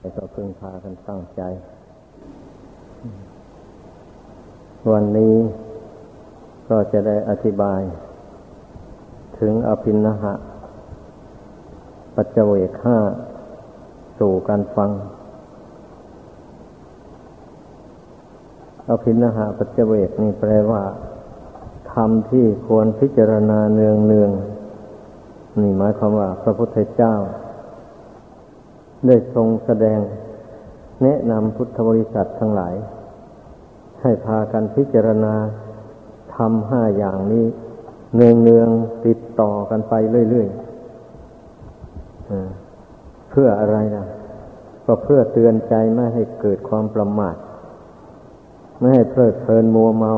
แต่ก็พึงพากันตั้งใจ วันนี้ก็จะได้อธิบาย ถึงอภินหะ ปัจเจเวกห้าสู่การฟัง อภินหะปัจเจเวกนี่แปลว่าคำที่ควรพิจารณาเนืองเนืองนี่หมายความว่า พระพุทธเจ้า ได้ทรงแสดงแนะนำพุทธบริษัททั้งหลาย ให้พากันพิจารณาทำห้าอย่างนี้ เนืองเนืองติดต่อกันไปเรื่อยๆเพื่ออะไรนะก็เพื่อเตือนใจไม่ให้เกิดความประมาทไม่ให้เพลิดเพลินมัวเมา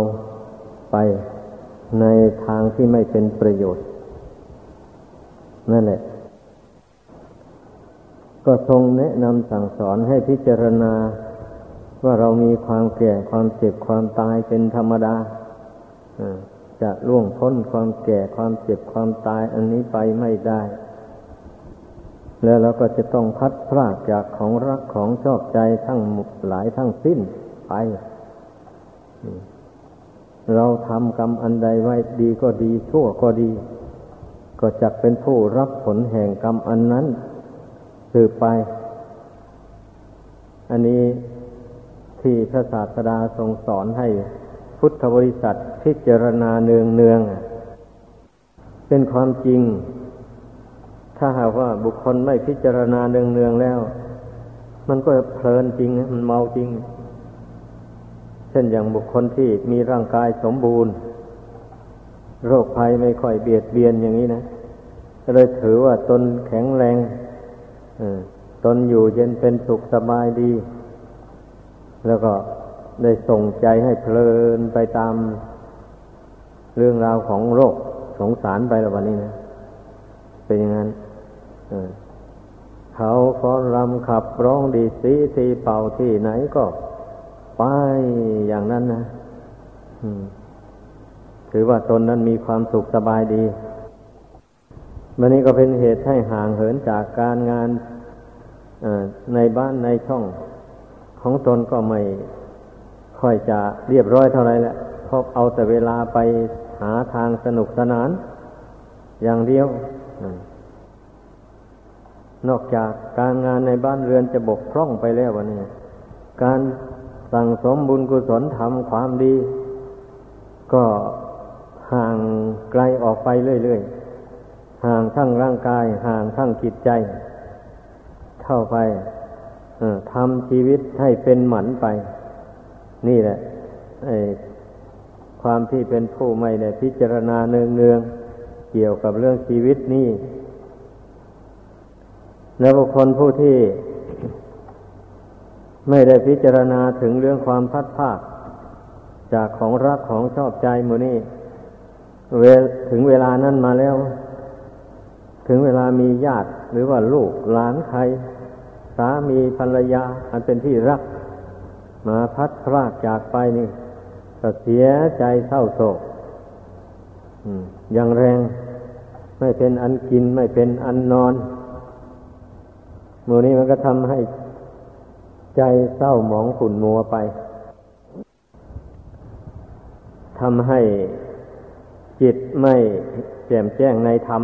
ไปในทางที่ไม่เป็นประโยชน์นั่นแหละ ก็ทรงแนะนำสั่งสอนให้พิจารณา ว่าเรามีความแก่ความเจ็บความตายเป็นธรรมดาจะล่วงพ้นความแก่ความเจ็บความตายอันนี้ไปไม่ได้ แล้วเราก็จะต้องพัดพลากจากของรักของชอบใจทั้งหลายทั้งสิ้นไปเราทำกรรมอันใดไว้ดีก็ดีชั่วก็ดี ก็จะเป็นผู้รับผลแห่งกรรมอันนั้น สืบไป อันนี้ที่พระศาสดาทรงสอนให้พุทธบริษัทพิจารณาเนืองเนืองเป็นความจริง ถ้าหากว่าบุคคลไม่พิจารณาเนืองเนืองแล้ว มันก็เพลินจริงมันเมาจริง เช่นอย่างบุคคลที่มีร่างกายสมบูรณ์ โรคภัยไม่ค่อยเบียดเบียนอย่างนี้นะเลยถือว่าตนแข็งแรง ตนอยู่เย็นเป็นสุขสบายดี แล้วก็ได้ส่งใจให้เพลินไปตามเรื่องราวของโรคสงสารไปแล้ววันนี้นะ เป็นอย่างนั้นเขาฟ้อนรำขับร้องดีสีทีเป่าที่ไหนก็ไปอย่างนั้นนะถือว่าตนนั้นมีความสุขสบายดีมันนี้ก็เป็นเหตุให้ห่างเหินจากการงาน ในบ้านในช่องของตนก็ไม่ค่อยจะเรียบร้อยเท่าไรแหละเพราะเอาแต่เวลาไปหาทางสนุกสนาน อย่างเดียวนอกจากการงานในบ้านเรือนจะบกพร่องไปแล้ววันนี้การสั่งสมบุญกุศลทำความดี ก็ห่างไกลออกไปเรื่อยๆ ห่างทั้งร่างกาย ห่างทั้งจิตใจ เข้าไปทำชีวิตให้เป็นหมันไป นี่แหละความที่เป็นผู้ไม่ได้พิจารณาเนืองๆเกี่ยวกับเรื่องชีวิตนี่แล้วบุคคลผู้ที่ ไม่ได้พิจารณาถึงเรื่องความพัดภาค จากของรักของชอบใจมูนี่เวถึงเวลานั้นมาแล้ว ถึงเวลามีญาติหรือว่าลูกหลานใคร สามีภรรยา อันเป็นที่รัก มาพัดพรากจากไปนี่ก็เสียใจเศร้าโศกอย่างแรงไม่เป็นอันกินไม่เป็นอันนอนมูนี้มันก็ทำให้ใจเศร้าหมองขุ่นมัวไปทำให้จิตไม่แจ่มแจ้งในธรรม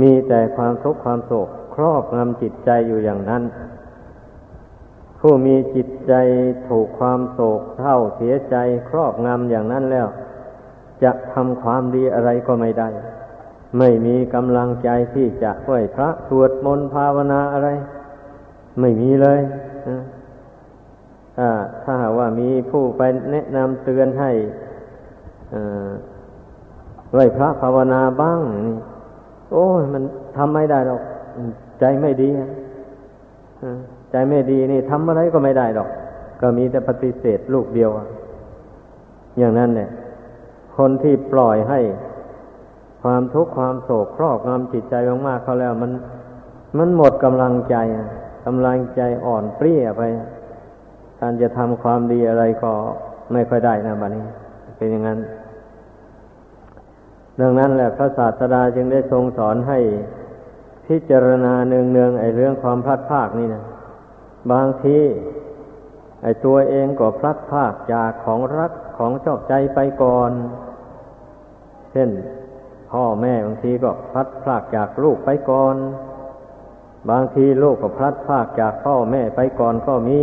มีแต่ความทุกข์ความโศก ครอบงำจิตใจอยู่อย่างนั้น ผู้มีจิตใจถูกความโศกเท่าเสียใจครอบงำอย่างนั้นแล้ว จะทำความดีอะไรก็ไม่ได้ ไม่มีกำลังใจที่จะไหวพระสวดมนต์ภาวนาอะไร ไม่มีเลยถ้าหากว่ามีผู้ไปแนะนำเตือนให้ไหวพระภาวนาบ้าง โอ้ยมันทำไม่ได้หรอก ใจไม่ดีใจไม่ดีนี่ทำอะไรก็ไม่ได้หรอก ก็มีแต่ปฏิเสธลูกเดียวอย่างนั้นเนี่ย คนที่ปล่อยให้ความทุกข์ความโศกครอบงำจิตใจมากๆเขาแล้วมันมันหมดกำลังใจกำลังใจอ่อนเปรี้ยไปการจะทำความดีอะไรก็ไม่ค่อยได้นะบัดนี้ เป็นอย่างนั้น ดังนั้นแหละพระศาสดาจึงได้ทรงสอนให้ พิจารณาเนืองๆไอ้เรื่องความพลัดพรากนี่นะบางทีไอ้ตัวเองก็พลัดพรากจากของรักของชอบใจไปก่อน เช่น พ่อแม่บางทีก็พลัดพรากจากลูกไปก่อน บางทีลูกก็พลัดพรากจากพ่อแม่ไปก่อนก็มี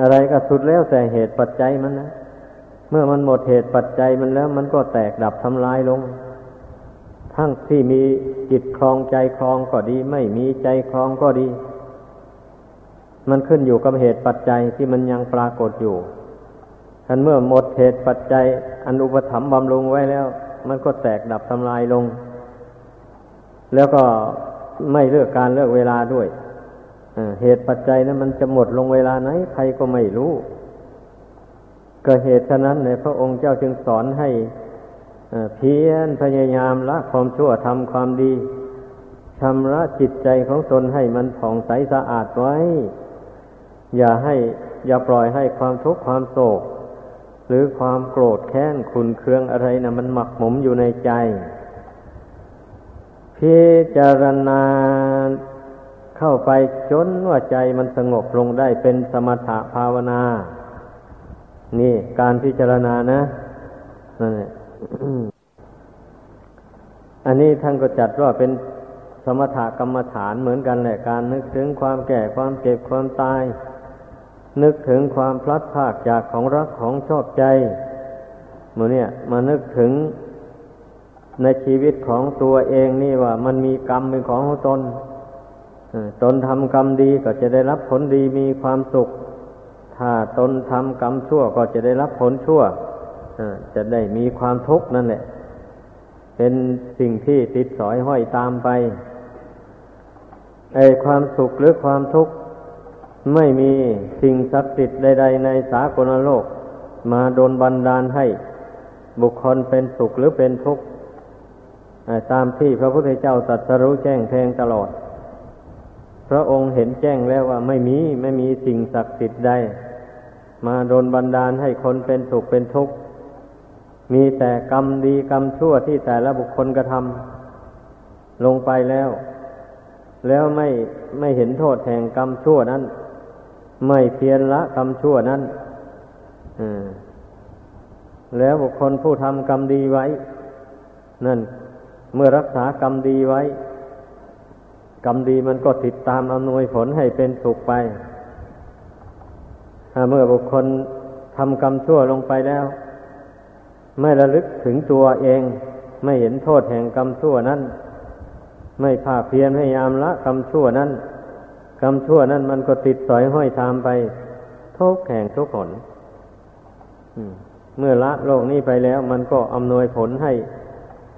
อะไรก็สุดแล้วแต่เหตุปัจจัยมันนะเมื่อมันหมดเหตุปัจจัยมันแล้ว มันก็แตกดับทำลายลง ทั้งที่มีจิตคลองใจคลองก็ดี ไม่มีใจคลองก็ดี มันขึ้นอยู่กับเหตุปัจจัยที่มันยังปรากฏอยู่ทันเมื่อหมดเหตุปัจจัยอันอุปถัมภ์บำรุงไว้แล้ว มันก็แตกดับทำลายลง แล้วก็ไม่เลือกการเลือกเวลาด้วยเหตุปัจจัยนะั้นมันจะหมดลงเวลาไหน ใครก็ไม่รู้ ก็เหตุฉะนั้นในพระองค์เจ้าจึงสอนให้ เพียรพยายามละความชั่วทำความดีชำระจิตใจของตนให้มันผ่องใสสะอาดไว้ อย่าให้อย่าปล่อยให้ความทุกข์ความโศก หรือความโกรธแค้นขุนเคืองอะไรนะมันหมักหมมอยู่ในใจ พิจารณาเข้าไปจนว่าใจมันสงบลงได้เป็นสมถะภาวนา นี่การพิจารณานะนั่นแหละ อันนี้ท่านก็จัดว่าเป็นสมถกรรมฐานเหมือนกันแหละการนึกถึงความแก่ความเก็บความตาย นึกถึงความพลัดพรากจากของรักของชอบใจเมื่อเนี่ยมานึกถึงในชีวิตของตัวเองนี่ว่า มันมีกรรมเป็นของของตนตนทำกรรมดีก็จะได้รับผลดีมีความสุข ถ้าตนทำกรรมชั่วก็จะได้รับผลชั่ว จะได้มีความทุกข์นั่นแหละ เป็นสิ่งที่ติดสอยห้อยตามไปไอความสุขหรือความทุกข์ไม่มีสิ่งศักดิ์สิทธิ์ใด ๆ ในสากลโลก มาโดนบันดาลให้ บุคคลเป็นสุขหรือเป็นทุกข์ตามที่พระพุทธเจ้าตรัสรู้แจ้งแทงตลอด พระองค์เห็นแจ้งแล้วว่าไม่มีไม่มีสิ่งศักดิ์สิทธิ์ใด มาโดนบันดาลให้คนเป็นสุขเป็นทุกข์ มีแต่กรรมดีกรรมชั่วที่แต่ละบุคคลกระทำลงไปแล้ว แล้วไม่ไม่เห็นโทษแห่งกรรมชั่วนั้น ไม่เพียรละกรรมชั่วนั้นแล้วบุคคลผู้ทำกรรมดีไว้ นั่น เมื่อรักษากรรมดีไว้ กรรมดีมันก็ติดตามอำนวยผลให้เป็นสุขไปถ้าเมื่อบุคคลทำกรรมชั่วลงไปแล้ว ไม่ระลึกถึงตัวเอง ไม่เห็นโทษแห่งกรรมชั่วนั้น ไม่ภาคเพียรพยายามละกรรมชั่วนั้น กรรมชั่วนั้นมันก็ติดสอยห้อยตามไปทุกแห่งทุกผลเมื่อละโลกนี้ไปแล้ว มันก็อำนวยผลให้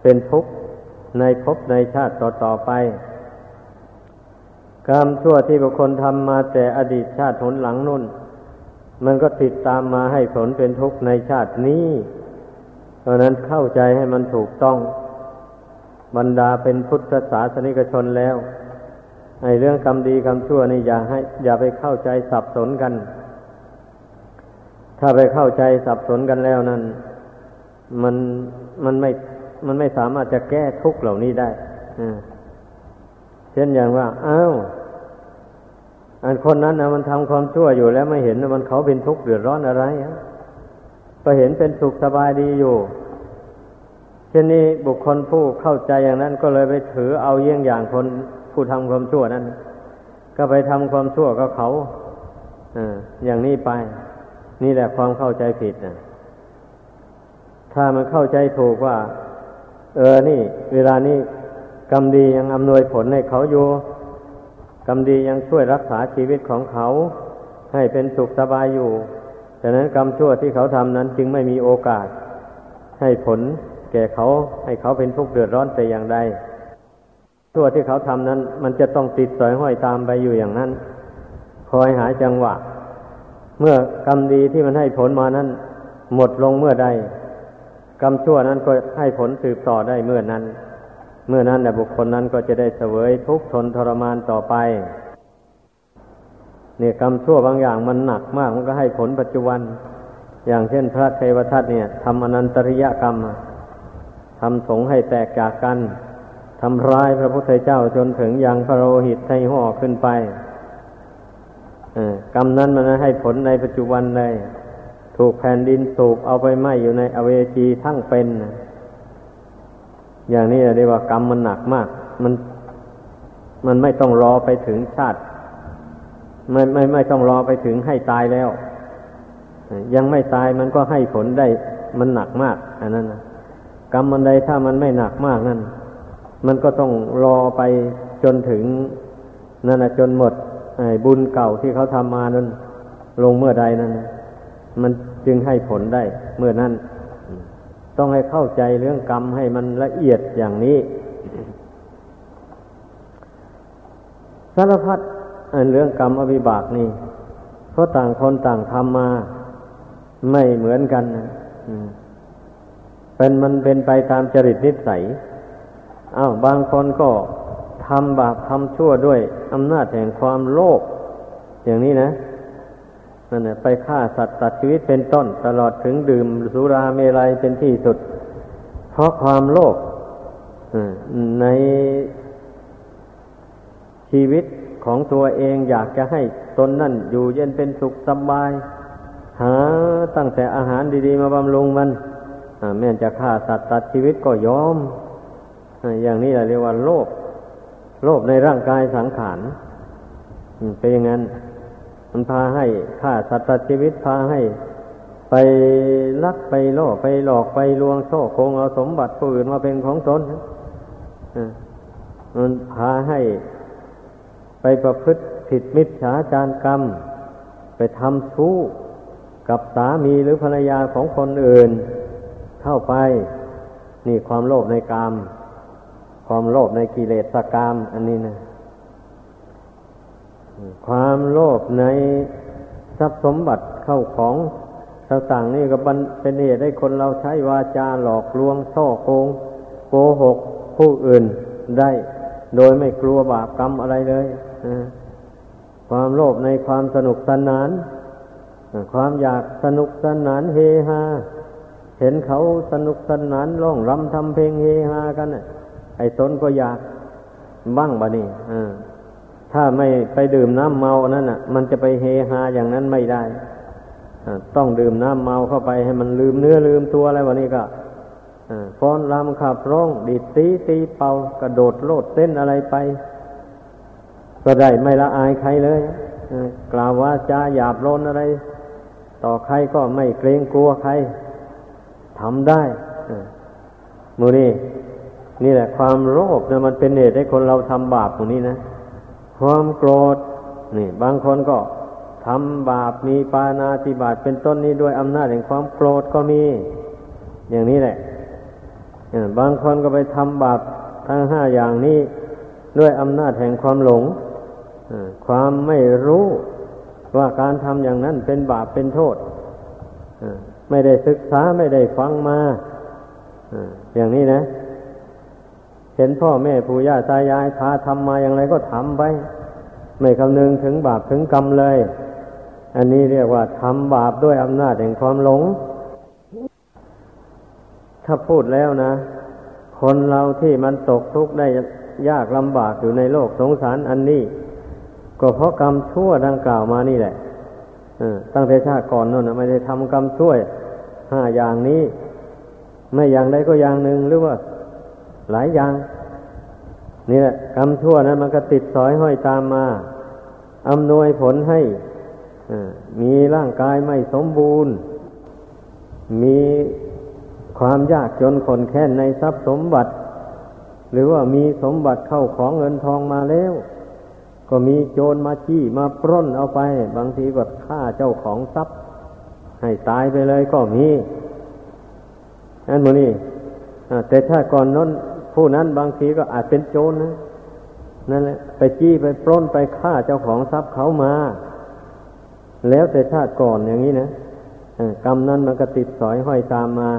เป็นทุกข์ในภพในชาติต่อๆไป กรรมชั่วที่บุคคลทำมาแต่อดีตชาติผลหลังนุ่น มันก็ติดตามมาให้ผลเป็นทุกข์ในชาตินี้ ราะนั้นเข้าใจให้มันถูกต้อง บรรดาเป็นพุทธศาสนิกชนแล้วไอ้เรื่องกรรมดีกรรมชั่วนี่อย่าให้ อย่าไปเข้าใจสับสนกัน ถ้าไปเข้าใจสับสนกันแล้วนั้น มันมันไม่มันไม่สามารถจะแก้ทุกเหล่านี้ได้อ่าช่นอย่างว่าอ้าวอันคนนั้นนะมันทำความชั่วอยู่แล้วไม่เห็นมันเขาเป็นทุกข์เดือดร้อนอะไร ก็เห็นเป็นสุขสบายดีอยู่เช่นนี้บุคคลผู้เข้าใจอย่างนั้นก็เลยไปถือเอาเยี่ยงอย่างคนผู้ทำความชั่วนั้น ก็ไปทำความชั่วก็เขาออย่างนี้ไป นี่แหละความเข้าใจผิดนะถ้ามันเข้าใจถูกว่า เออนี่ เวลานี้กรรมดียังอำนวยผลให้เขาอยู่กรรมดียังช่วยรักษาชีวิตของเขา ให้เป็นสุขสบายอยู่ะนั้นกรรมชั่วที่เขาทำนั้นจึงไม่มีโอกาส ให้ผลแก่เขาให้เขาเป็นทุกข์เดือดร้อนแต่อย่างใดชั่วที่เขาทำนั้น มันจะต้องติดสอยห้อยตามไปอยู่อย่างนั้น คอยหาจังหวะ เมื่อกรรมดีที่มันให้ผลมานั้น หมดลงเมื่อใดกรรมชั่วนั้นก็ให้ผลสืบต่อได้เมื่อนั้น เมื่อนั้นแหละบุคคลนั้นก็จะได้เสวยทุกข์ทนทรมานต่อไป เนี่ยกรรมชั่วบางอย่างมันหนักมาก มันก็ให้ผลปัจจุบัน อย่างเช่นพระเทวทัตเนี่ยทำอนันตริยกรรมทำสงให้แตกจากกันทำร้ายพระพุทธเจ้าจนถึงยังพระโลหิตให้ห่อขึ้นไปกรรมนั้นมันให้ผลในปัจจุบันเลย ถูกแผ่นดินสูบเอาไปไหมอยู่ในอเวจีทั้งเป็น อย่างนี้เรียกว่ากรรมมันหนักมาก มัน มันไม่ต้องรอไปถึงชาติ ไม่ไม่ไม่ต้องรอไปถึงให้ตายแล้ว ยังไม่ตายมันก็ให้ผลได้มันหนักมากอันนั้นนะกรรมมันใดถ้ามันไม่หนักมากนั่นมันก็ต้องรอไปจนถึงนั่นนะจนหมดบุญเก่าที่เขาทำมานั้น ลงเมื่อใดนั้นมันจึงให้ผลได้ เมื่อนั้น ต้องให้เข้าใจเรื่องกรรมให้มันละเอียดอย่างนี้สารพัด เรื่องกรรมอวิบากนี่เพราะต่างคนต่างทำมา ไม่เหมือนกันเป็นมันเป็นไปตามจริตนิสัยอ้าวบางคนก็ทำบาปทำชั่วด้วยอำนาจแห่งความโลภอย่างนี้นะนั่นแหละไปฆ่าสัตว์ตัดชีวิตเป็นต้น ตลอดถึงดื่มสุราเมลัยเป็นที่สุด เพราะความโลภในชีวิต ของตัวเองอยากจะให้ตนนั่นอยู่เย็นเป็นสุขสบาย หาตั้งแต่อาหารดีๆ มาบำรุงมันแม้จะฆ่าสัตว์ตัดชีวิตก็ยอม อย่างนี้เรียกว่าโลภโลภในร่างกายสังขารเป็นอย่างนั้น มันพาให้ฆ่าสัตว์ตัดชีวิตพาให้ ไปลักไปล่อไปหลอกไปลวงโซ่โกงเอาสมบัติผู้อื่นมาเป็นของตนมันพาให้ ไปประพฤติผิดมิจฉาจารกรรม ไปทำชู้กับสามีหรือภรรยาของคนอื่น เข้าไป นี่ความโลภในกรรม ความโลภในกิเลสกรรม อันนี้นะ ความโลภในทรัพย์สมบัติเข้าของต่างๆนี่ก็เป็นเหตุให้คนเราใช้วาจาหลอกลวงช่อโกง โกหกผู้อื่นได้ โดยไม่กลัวบาปกรรมอะไรเลยความโลภในความสนุกสนาน ความอยากสนุกสนานเฮฮาเห็นเขาสนุกสนานร้องรำทำเพลงเฮฮากันไอ้ตนก็อยากบ้างบะนี่ถ้าไม่ไปดื่มน้ำเมานั่นอะ มันจะไปเฮฮาอย่างนั้นไม่ได้ต้องดื่มน้ำเมาเข้าไปให้มันลืมเนื้อลืมตัวอะไรวะนี่ก็ ฟ้อนรำขับร้องดีดตีตีเป่ากระโดดโลดเต้นอะไรไป ก็ได้ไม่ละอายใครเลยกล่าวว่าจะหยาบโลนอะไร ต่อใครก็ไม่เกรงกลัวใครทำได้มูนี่นี่แหละ ความโลภเนี่ยมันเป็นเหตุให้คนเราทำบาปตรงนี้นะ ความโกรธนี่ บางคนก็ทำบาปมีปานาติบาตเป็นต้นนี้ด้วยอำนาจแห่งความโกรธก็มี อย่างนี้แหละ บางคนก็ไปทำบาปทั้งห้าอย่างนี้ด้วยอำนาจแห่งความหลงความไม่รู้ว่าการทำอย่างนั้นเป็นบาปเป็นโทษไม่ได้ศึกษาไม่ได้ฟังมาอย่างนี้นะ เห็นพ่อแม่ปู่ย่าตายายพาทำมาอย่างไรก็ทำไป ไม่คำนึงถึงบาปถึงกรรมเลย อันนี้เรียกว่าทำบาปด้วยอำนาจแห่งความหลง ถ้าพูดแล้วนะ คนเราที่มันตกทุกข์ได้ยากลำบากอยู่ในโลกสงสารอันนี้ ก็เพราะกรรมชั่วดังกล่าวมานี่แหละตั้งแต่ชาติก่อนนั่นไม่ได้ทำกรรมชั่วห้าอย่างนี้ ไม่อย่างใดก็อย่างหนึ่งหรือว่า หลายอย่าง นี่แหละกรรมชั่วนั้นมันก็ติดสอยห้อยตามมาอำนวยผลให้มีร่างกายไม่สมบูรณ์ มี ความยากจนขนแค้นในทรัพย์สมบัติ หรือว่ามีสมบัติเข้าของเงินทองมาแล้ว ก็มีโจรมาจี้มาปล้นเอาไป บางทีก็ฆ่าเจ้าของทรัพย์ ให้ตายไปเลยก็มีอันนี้แต่ถ้าก่อนนั้นผู้นั้นบางทีก็อาจเป็นโจรนะนั่นแหละไปจี้ไปปล้นไปฆ่าเจ้าของทรัพย์เขามา แล้วแต่ชาติก่อนอย่างนี้นะกรรมนั้นมันก็ติดสอยห้อยตามมา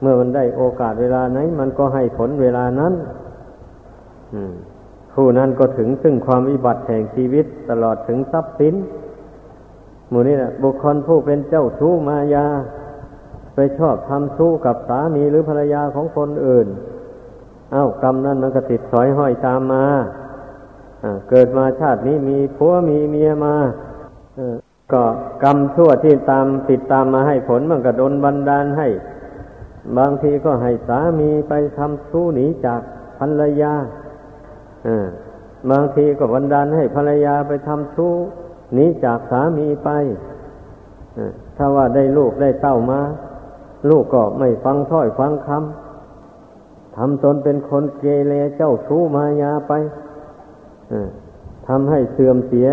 เมื่อมันได้โอกาสเวลาไหน มันก็ให้ผลเวลานั้นผู้นั้นก็ถึงซึ่งความวิบัติแห่งชีวิตตลอดถึงทรัพย์สินหมู่นี้แหละบุคคลผู้เป็นเจ้าชู้มายา ไปชอบทำชู้กับสามีหรือภรรยาของคนอื่น เอา้ากรรมนั้นมันก็ติดสอยห้อยตามมาเกิดมาชาตินี้มีผัวมีเมียมาก็กรรมชั่วที่ตามติดตามมาให้ผลมันก็โดนบันดาลให้ บางทีก็ให้สามีไปทำชู้หนีจากภรรยาบางทีก็บันดาลให้ภรรยาไปทำชู้หนีจากสามีไปถ้าว่าได้ลูกได้เต้ามา ลูกก็ไม่ฟังถ้อยฟังคำทำตนเป็นคนเกเรเจ้าชู้มายาไปทำให้เสื่อมเสีย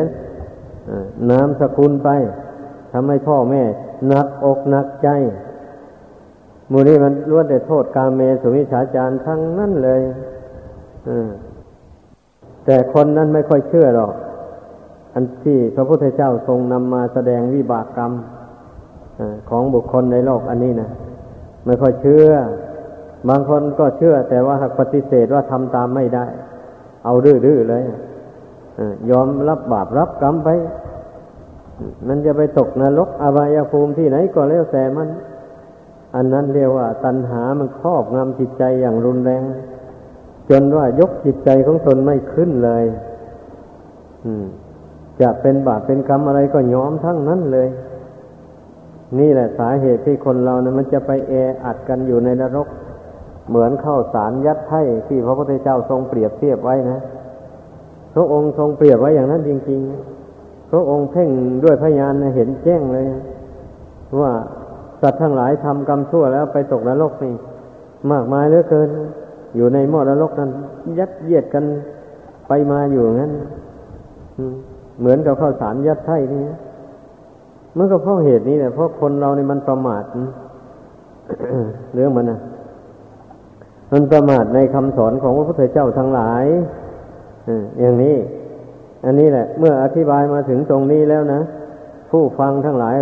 น้ำสกุลไปทำให้พ่อแม่หนักอกหนักใจ มูนี้มันล้วนแต่โทษกาเมสุวิชาจารทั้งนั้นเลยแต่คนนั้นไม่ค่อยเชื่อหรอก อันที่พระพุทธเจ้าทรงนำมาแสดงวิบากกรรมของบุคคลในโลกอันนี้นะไม่ค่อยเชื่อ บางคนก็เชื่อ แต่ว่าหากปฏิเสธว่าทำตามไม่ได้ เอาดื้อๆเลยยอมรับบาปรับกรรมไปมันจะไปตกนรกอบายภูมิที่ไหนก็แล้วแต่มัน อันนั้นเรียกว่า ตัณหามันครอบงำจิตใจอย่างรุนแรง จนว่ายกจิตใจของตนไม่ขึ้นเลยจะเป็นบาปเป็นกรรมอะไรก็ยอมทั้งนั้นเลย นี่แหละสาเหตุที่คนเรานะมันจะไปแออัดกันอยู่ในนรก เหมือนเข้าสารยัดไถ่ที่พระพุทธเจ้าทรงเปรียบเทียบไว้นะพระองค์ทรงเปรียบไว้อย่างนั้นจริง ๆ พระองค์เพ่งด้วยพยานเห็นแจ้งเลย ว่า สัตว์ทั้งหลายทำกรรมชั่วแล้วไปตกนรกนี่มากมายเหลือเกิน อยู่ในหม้อนรกนั้น ยัดเยียดกันไปมาอยู่งั้นเหมือนกับข้าวสารยัดไส้นี่มันก็เพราะเหตุนี้แหละเพราะคนเรานี่มันประมาทเรื่องมันนะมันประมาทในคำสอนของพระพุทธเจ้าทั้งหลายอย่างนี้ อันนี้แหละ เมื่ออธิบายมาถึงตรงนี้แล้วนะผู้ฟังทั้งหลาย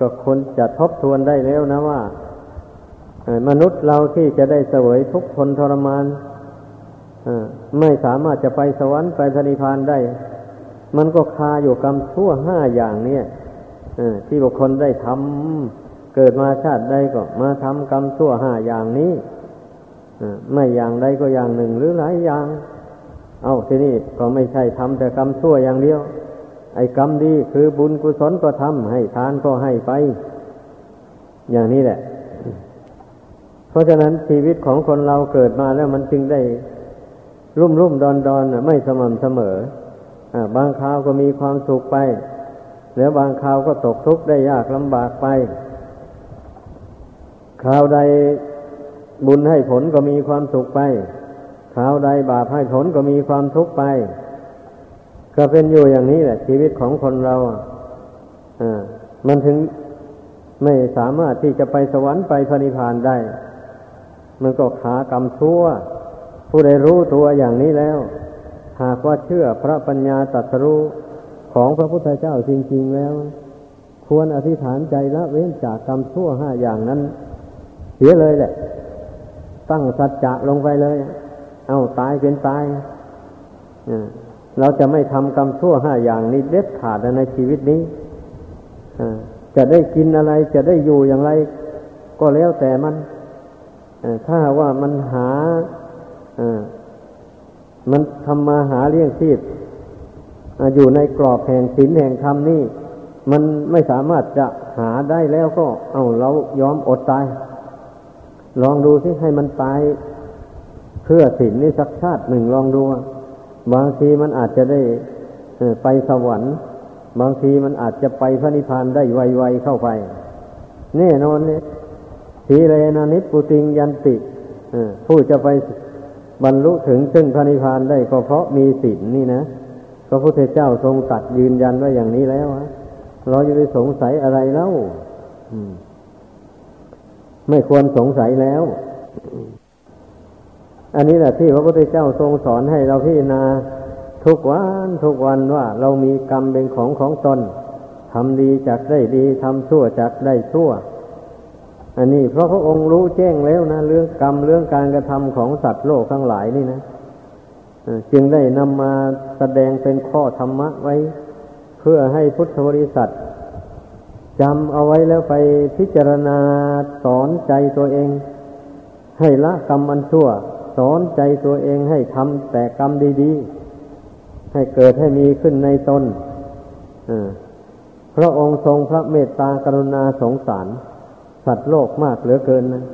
ก็คนจะทบทวนได้แล้วนะว่ามนุษย์เราที่จะได้เสวยทุกทนทรมานไม่สามารถจะไปสวรรค์ไปพระนิพานได้ มันก็คาอยู่กรรมชั่วห้าอย่างเนี่ยที่บุคคลได้ทำเกิดมาชาติใดก็มาทำกรรมชั่วห้าอย่างนี้ไม่อย่างใดก็อย่างหนึ่งหรือหลายอย่าง เอาทีนี้ก็ไม่ใช่ทำแต่กรรมชั่วอย่างเดียว ไอ้กรรมดีคือบุญกุศลก็ทำให้ทานก็ให้ไป อย่างนี้แหละ เพราะฉะนั้นชีวิตของคนเราเกิดมาแล้วมันจึงได้รุ่มรุ่มดอนดอนไม่สม่ำเสมอบางคราวก็มีความสุขไป แล้วบางคราวก็ตกทุกข์ได้ยากลำบากไป คราวใดบุญให้ผลก็มีความสุขไป คราวใดบาปให้ผลก็มีความทุกข์ไป ก็เป็นอยู่อย่างนี้แหละ ชีวิตของคนเราอ่ามันถึงไม่สามารถที่จะไปสวรรค์ไปพระนิพพานได้ มันก็ขากรรมชั่ว ผู้ใดรู้ตัวอย่างนี้แล้ว หากว่าเชื่อพระปัญญาตรัสรู้ของพระพุทธเจ้าจริง ๆแล้ว ควรอธิษฐานใจละเว้นจากกรรมชั่วห้าอย่างนั้น เสียเลยแหละ ตั้งสัจจะลงไปเลย เอาตายเป็นตาย เราจะไม่ทำกรรมชั่วห้าอย่างนี้เด็ดขาดในชีวิตนี้จะได้กินอะไรจะได้อยู่อย่างไร ก็แล้วแต่มันถ้าว่ามันหามันทำมาหาเลี้ยงชีพอยู่ในกรอบแห่งศีลแห่งธรรมนี่ มันไม่สามารถจะหาได้แล้วก็ เอาเรายอมอดตาย ลองดูสิให้มันตายเพื่อศีลนี่สักชาติหนึ่งลองดู บางทีมันอาจจะได้ไปสวรรค์ บางทีมันอาจจะไปพระนิพพานได้ไวๆเข้าไปแน่นอนเนี่ยทีเลนานิปุติงยันติผู้จะไปบรรลุถึงซึ่งพระนิพพานได้ก็เพราะมีศีลนี่นะพระพุทธเจ้าทรงตัดยืนยันไว่าอย่างนี้แล้วเราจะไปสงสัยอะไรแล้วไม่ควรสงสัยแล้ว อันนี้แหละที่พระพุทธเจ้าทรงสอนให้เราพิจารณาทุกวันทุกวันว่าเรามีกรรมเป็นของของตนทำดีจากได้ดีทำชั่วจากได้ชั่ว อันนี้เพราะพระองค์รู้แจ้งแล้วนะเรื่องกรรมเรื่องการกระทำของสัตว์โลกทั้งหลายนี่นะจึงได้นำมาแสดงเป็นข้อธรรมะไว้ เพื่อให้พุทธบริษัทจำเอาไว้แล้วไปพิจารณาสอนใจตัวเอง ให้ละกรรมอันชั่ว สอนใจตัวเองให้ทำแต่กรรมดีๆ ให้เกิดให้มีขึ้นในตนพระองค์ทรงพระเมตตากรุณาสงสาร สัตว์โลกมากเหลือเกินนะ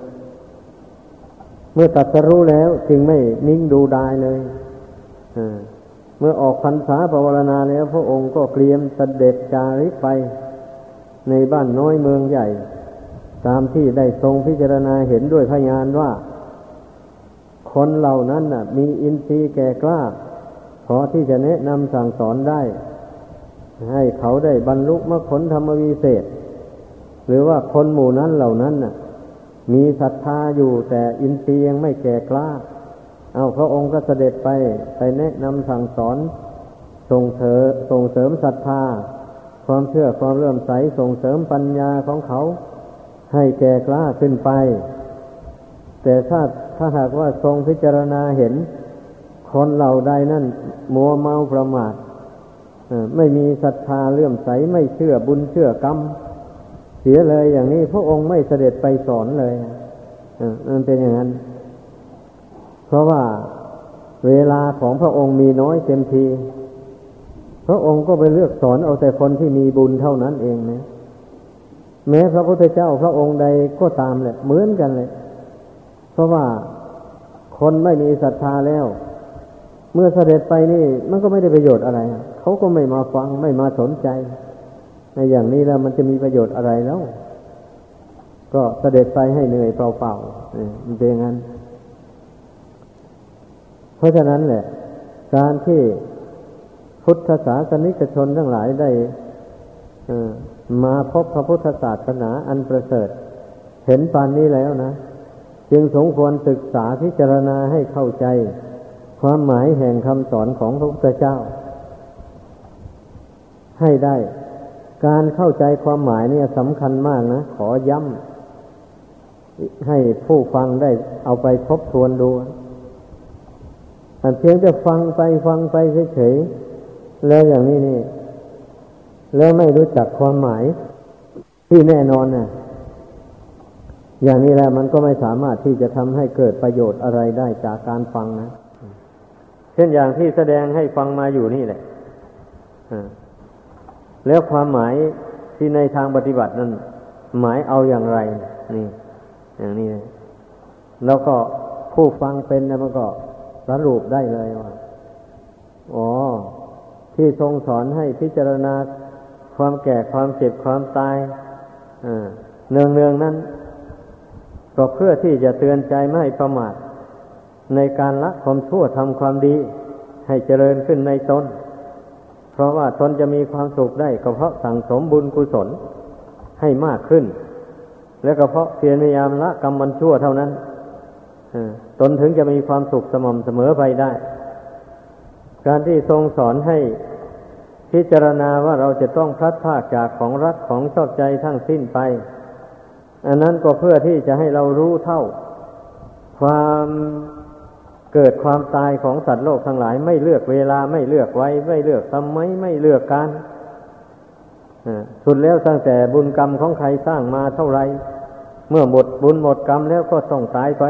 เมื่อตัดสรู้แล้วจึงไม่นิ่งดูดายเลยเมื่อออกพรรษาภาวนาแล้ว พระองค์ก็เกลียมเสด็จจาริกไป ในบ้านน้อยเมืองใหญ่ ตามที่ได้ทรงพิจารณาเห็นด้วยพยานว่า คนเหล่านั้นน่ะ มีอินทรีย์แก่กล้า พอที่จะแนะนำสั่งสอนได้ ให้เขาได้บรรลุมรรคผลธรรมวิเศษ หรือว่าคนหมู่นั้นเหล่านั้นน่ะ มีศรัทธาอยู่แต่อินทรีย์ยังไม่แก่กล้า เอาพระองค์ก็เสด็จไปไปแนะนำสั่งสอน ส่งเสริมส่งเสริมศรัทธา ความเชื่อความเริ่มใสส่งเสริมปัญญาของเขา ให้แก่กล้าขึ้นไป แต่ถ้า ถ้าหากว่าทรงพิจารณาเห็นคนเหล่าใดนั่นมัวเมาประมาทไม่มีศรัทธาเลื่อมใสไม่เชื่อบุญเชื่อกรรม เสียเลยอย่างนี้พระองค์ไม่เสด็จไปสอนเลยมันเป็นอย่างนั้น เพราะว่าเวลาของพระองค์มีน้อยเต็มที พระองค์ก็ไปเลือกสอนเอาแต่คนที่มีบุญเท่านั้นเองนะแม้พระพุทธเจ้าพระองค์ใดก็ตามแหละเหมือนกันเลย เพราะว่าคนไม่มีศรัทธาแล้ว เมื่อเสด็จไปนี่ มันก็ไม่ได้ประโยชน์อะไร เขาก็ไม่มาฟังไม่มาสนใจ ในอย่างนี้แล้วมันจะมีประโยชน์อะไรแล้ว ก็เสด็จไปให้เหนื่อยเปล่าๆมันเป็นอย่างนั้น เพราะฉะนั้นแหละ การที่พุทธศาสนิกชนทั้งหลายได้มาพบพระพุทธศาสนาอันประเสริฐ เห็นปานนี้แล้วนะ จึงสมควรศึกษาพิจารณาให้เข้าใจ ความหมายแห่งคำสอนของพระพุทธเจ้า ให้ได้ การเข้าใจความหมายเนี่ยสำคัญมากนะ ขอย้ำให้ผู้ฟังได้เอาไปทบทวนดูแต่เพียงจะฟังไปฟังไปเฉยๆแล้วอย่างนี้นี่ แล้วไม่รู้จักความหมายที่แน่นอนน่ะ อย่างนี้แล้วมันก็ไม่สามารถที่จะทำให้เกิดประโยชน์อะไรได้จากการฟังนะ เช่นอย่างที่แสดงให้ฟังมาอยู่นี่แหละแล้วความหมายที่ในทางปฏิบัตินั้น หมายเอาอย่างไร นี่ อย่างนี้แล้วก็ผู้ฟังเป็นนะมันก็สรุปได้เลยว่าอ๋อ ที่ทรงสอนให้พิจารณาความแก่ความเจ็บความตายเนืองเนืองนั้น ก็เพื่อที่จะเตือนใจไม่ประมาทในการละความชั่วทำความดี ให้เจริญขึ้นในตน เพราะว่าตนจะมีความสุขได้ก็เพราะสั่งสมบุญกุศลให้มากขึ้น และก็เพราะเพียรพยายามละกรรมมันชั่วเท่านั้นตนถึงจะมีความสุขสม่ำเสมอไปได้ การที่ทรงสอนให้พิจารณาว่าเราจะต้องพลัดพรากจากของรักของชอบใจทั้งสิ้นไป อันนั้นก็เพื่อที่จะให้เรารู้เท่า ความเกิดความตายของสัตว์โลกทั้งหลาย ไม่เลือกเวลาไม่เลือกไว้ ไม่เลือกทำไมไม่เลือกการสุดแล้วตั้งแต่บุญกรรมของใครสร้างมาเท่าไร เมื่อหมดบุญหมดกรรมแล้วก็ต้องตายไป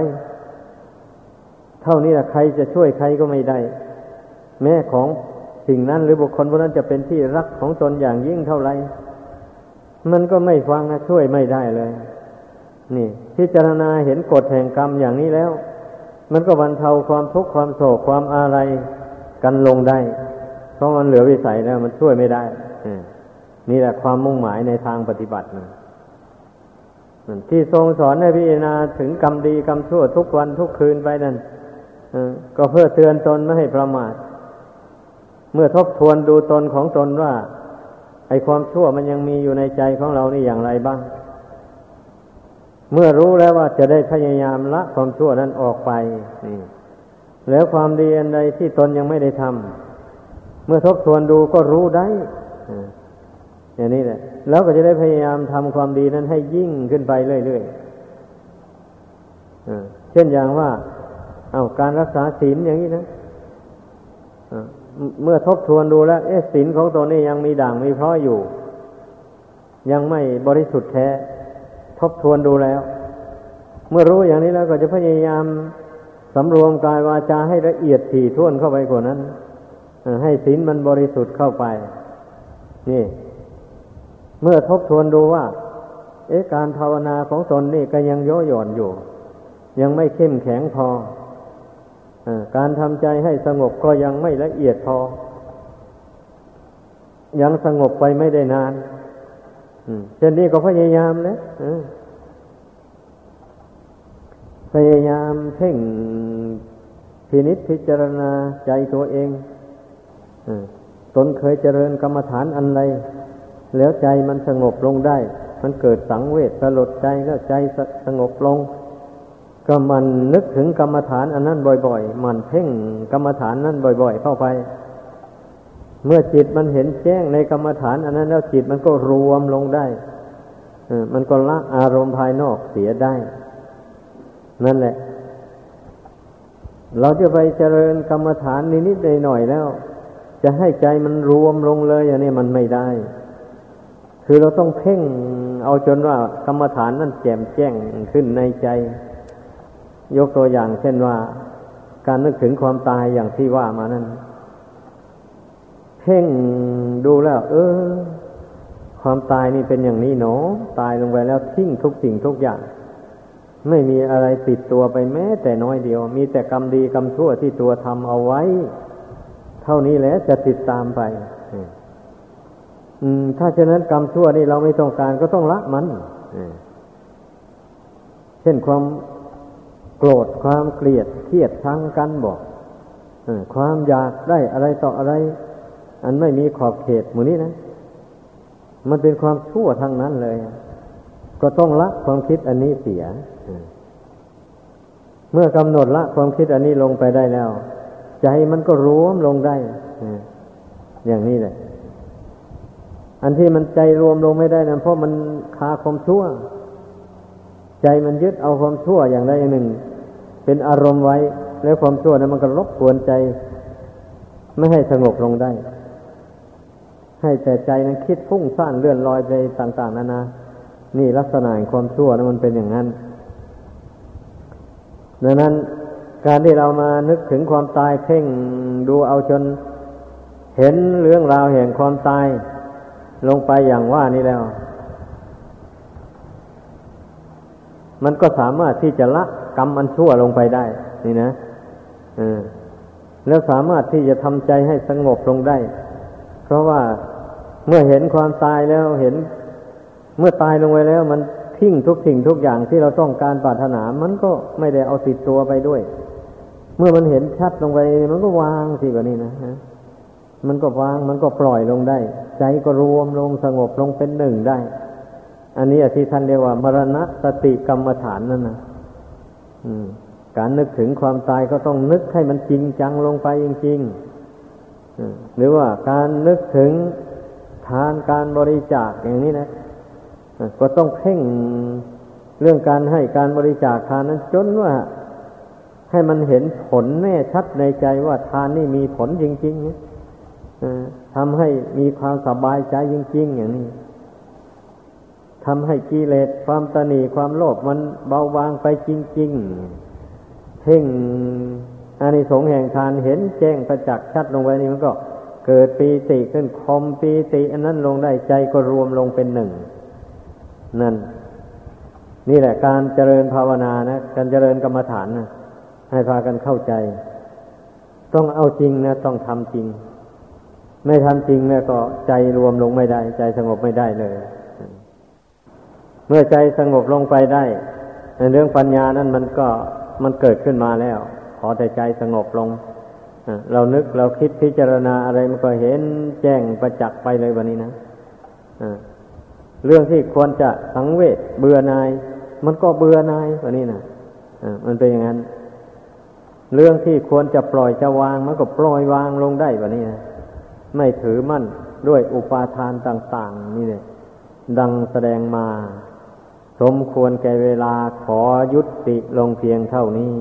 เท่านี้แหละใครจะช่วยใครก็ไม่ได้ แม้ของสิ่งนั้นหรือบุคคลพวกนั้นจะเป็นที่รักของตนอย่างยิ่งเท่าไร มันก็ไม่ฟังช่วยไม่ได้เลย นี่ พิจารณาเห็นกฎแห่งกรรมอย่างนี้แล้ว มันก็บรรเทาความทุกข์ความโศกความอะไรกันลงได้ เพราะมันเหลือวิสัยแล้วมันช่วยไม่ได้นี่แหละความมุ่งหมายในทางปฏิบัตินะที่ทรงสอนให้พิจารณาถึงกรรมดีกรรมชั่วทุกวันทุกคืนไปนั่นก็เพื่อเตือนตนไม่ให้ประมาท เมื่อทบทวนดูตนของตนว่า ไอความชั่วมันยังมีอยู่ในใจของเรานี่อย่างไรบ้าง เมื่อรู้แล้วว่าจะได้พยายามละความชั่วนั้นออกไปนี่แล้วความดีอันใดที่ตนยังไม่ได้ทำเมื่อทบทวนดูก็รู้ได้อย่างนี้แหละแล้วก็จะได้พยายามทำความดีนั้นให้ยิ่งขึ้นไปเรื่อยๆเช่นอย่างว่า เอาการรักษาศีลอย่างนี้นะเมื่อทบทวนดูแล้ว เอ๊ะศีลของตัวนี้ยังมีด่างมีพร้อยอยู่ ยังไม่บริสุทธิ์แท้ ทบทวนดูแล้ว เมื่อรู้อย่างนี้แล้วก็จะพยายามสำรวมกายวาจาให้ละเอียดถี่ถ้วนเข้าไปกว่านั้นให้ศีลมันบริสุทธิ์เข้าไป นี่ เมื่อทบทวนดูว่า เอ๊ะการภาวนาของตนนี่ก็ยังโยหย่อนอยู่ ยังไม่เข้มแข็งพออการทำใจให้สงบก็ยังไม่ละเอียดพอ ยังสงบไปไม่ได้นาน เช่นนี้ก็พยายามนะพยายามเพ่งพินิษพิจารณาใจตัวเองตนเคยเจริญกรรมฐานอันไรแล้วใจมันสงบลงได้ มันเกิดสังเวชสลดใจแล้วใจสสงบลง ก็มันนึกถึงกรรมฐานอันนั้นบ่อย ๆ มันเพ่งกรรมฐานนั้นบ่อย ๆ เข้าไป เมื่อจิตมันเห็นแจ้งในกรรมฐาน อันนั้นแล้วจิตมันก็รวมลงได้มันก็ละอารมณ์ภายนอกเสียได้ นั่นแหละ เราจะไปเจริญกรรมฐานนิดๆหน่อยๆแล้ว จะให้ใจมันรวมลงเลยอย่างนี้มันไม่ได้ คือเราต้องเพ่งเอาจนว่ากรรมฐานนั่นแจ่มแจ้งขึ้นในใจ ยกตัวอย่างเช่นว่า การนึกถึงความตายอย่างที่ว่ามานั้น เพ่งดูแล้ว เออ ความตายนี่เป็นอย่างนี้เนาะตายลงไปแล้วทิ้งทุกสิ่งทุกอย่าง ไม่มีอะไรติดตัวไปแม้ แต่น้อยเดียว มีแต่กรรมดีกรรมชั่วที่ตัวทำเอาไว้ เท่านี้แหละจะติดตามไปอืมถ้าฉะนั้นกรรมชั่วนี่เราไม่ต้องการก็ต้องละมันเช่นความโกรธความเกลียดเครียดทั้งกันบอกความอยากได้อะไรต่ออะไร อันไม่มีขอบเขตหมู่นี้นะ มันเป็นความชั่วทั้งนั้นเลย ก็ต้องละความคิดอันนี้เสีย เมื่อกำหนดละความคิดอันนี้ลงไปได้แล้ว ใจมันก็รวมลงได้ อย่างนี้แหละอันที่มันใจรวมลงไม่ได้นั้นเพราะมันคาความชั่ว ใจมันยึดเอาความชั่วอย่างใดอย่างหนึ่ง เป็นอารมณ์ไว้ แล้วความชั่วนั้นมันก็รบกวนใจ ไม่ให้สงบลงได้ ให้แต่ใจนั้นคิดฟุ้งซ่านเลื่อนลอยไปต่าง ๆนานา นี่ลักษณะของความชั่วนั้นมันเป็นอย่างนั้น ดังนั้นการที่เรามานึกถึงความตายเพ่งดูเอาจนเห็นเรื่องราวแห่งความตายลงไปอย่างว่านี้แล้ว มันก็สามารถที่จะละกรรมอันชั่วลงไปได้ นี่นะอแล้วสามารถที่จะทำใจให้สงบลงได้ เพราะว่า เมื่อเห็นความตายแล้วเห็น เมื่อตายลงไปแล้ว มันทิ้งทุกสิ่งทุกอย่างที่เราต้องการปรารถนา มันก็ไม่ได้เอาติดตัวไปด้วย เมื่อมันเห็นชัดลงไป มันก็วางสิแบบนี้นะฮะมันก็วางมันก็ปล่อยลงได้ ใจก็รวมลงสงบลงเป็นหนึ่งได้ อันนี้ที่ท่านเรียกว่ามรณะสติกรรมฐานนั่นนะการนึกถึงความตายก็ต้องนึกให้มันจริงจังลงไปจริงๆหรือว่าการนึกถึงานการบริจาคอย่างนี้นะก็ต้องเพ่งเรื่องการให้การบริจาคทานนั้นจนว่า ให้มันเห็นผลแน่ชัดในใจว่าทานนี่มีผลจริงๆทำให้มีความสบายใจจริง ๆ อย่างนี้ทำให้กิเลสความตนีความโลภมันเบาบางไปจริง ๆ เพ่งอานิสงส์แห่งทานเห็นแจ้งประจักษ์ชัดลงไปนี่มันก็ เกิดปีติขึ้นคมปีติอันนั้นลงได้ใจก็รวมลงเป็นหนึ่ง นั่น นี่แหละการเจริญภาวนานะ การเจริญกรรมฐานนะให้พากันเข้าใจ ต้องเอาจริงนะต้องทำจริง ไม่ทำจริงเนี่ยก็ใจรวมลงไม่ได้ ใจสงบไม่ได้เลย เมื่อใจสงบลงไปได้ในเรื่องปัญญานั้นมันก็มันเกิดขึ้นมาแล้ว ขอแต่ใจสงบลง เรานึกเราคิดพิจารณาอะไรมันก็เห็นแจ้งประจักษ์ไปเลยวันนี้นะเรื่องที่ควรจะสังเวชเบื่อนาย มันก็เบื่อนายวันนี้นะมันเป็นอย่างนั้น เรื่องที่ควรจะปล่อยจะวาง มันก็ปล่อยวางลงได้แบบนี้นะไม่ถือมั่นด้วยอุปาทานต่าง ๆ นี่เนี่ยดังแสดงมา สมควรแก่เวลาขอยุติลงเพียงเท่านี้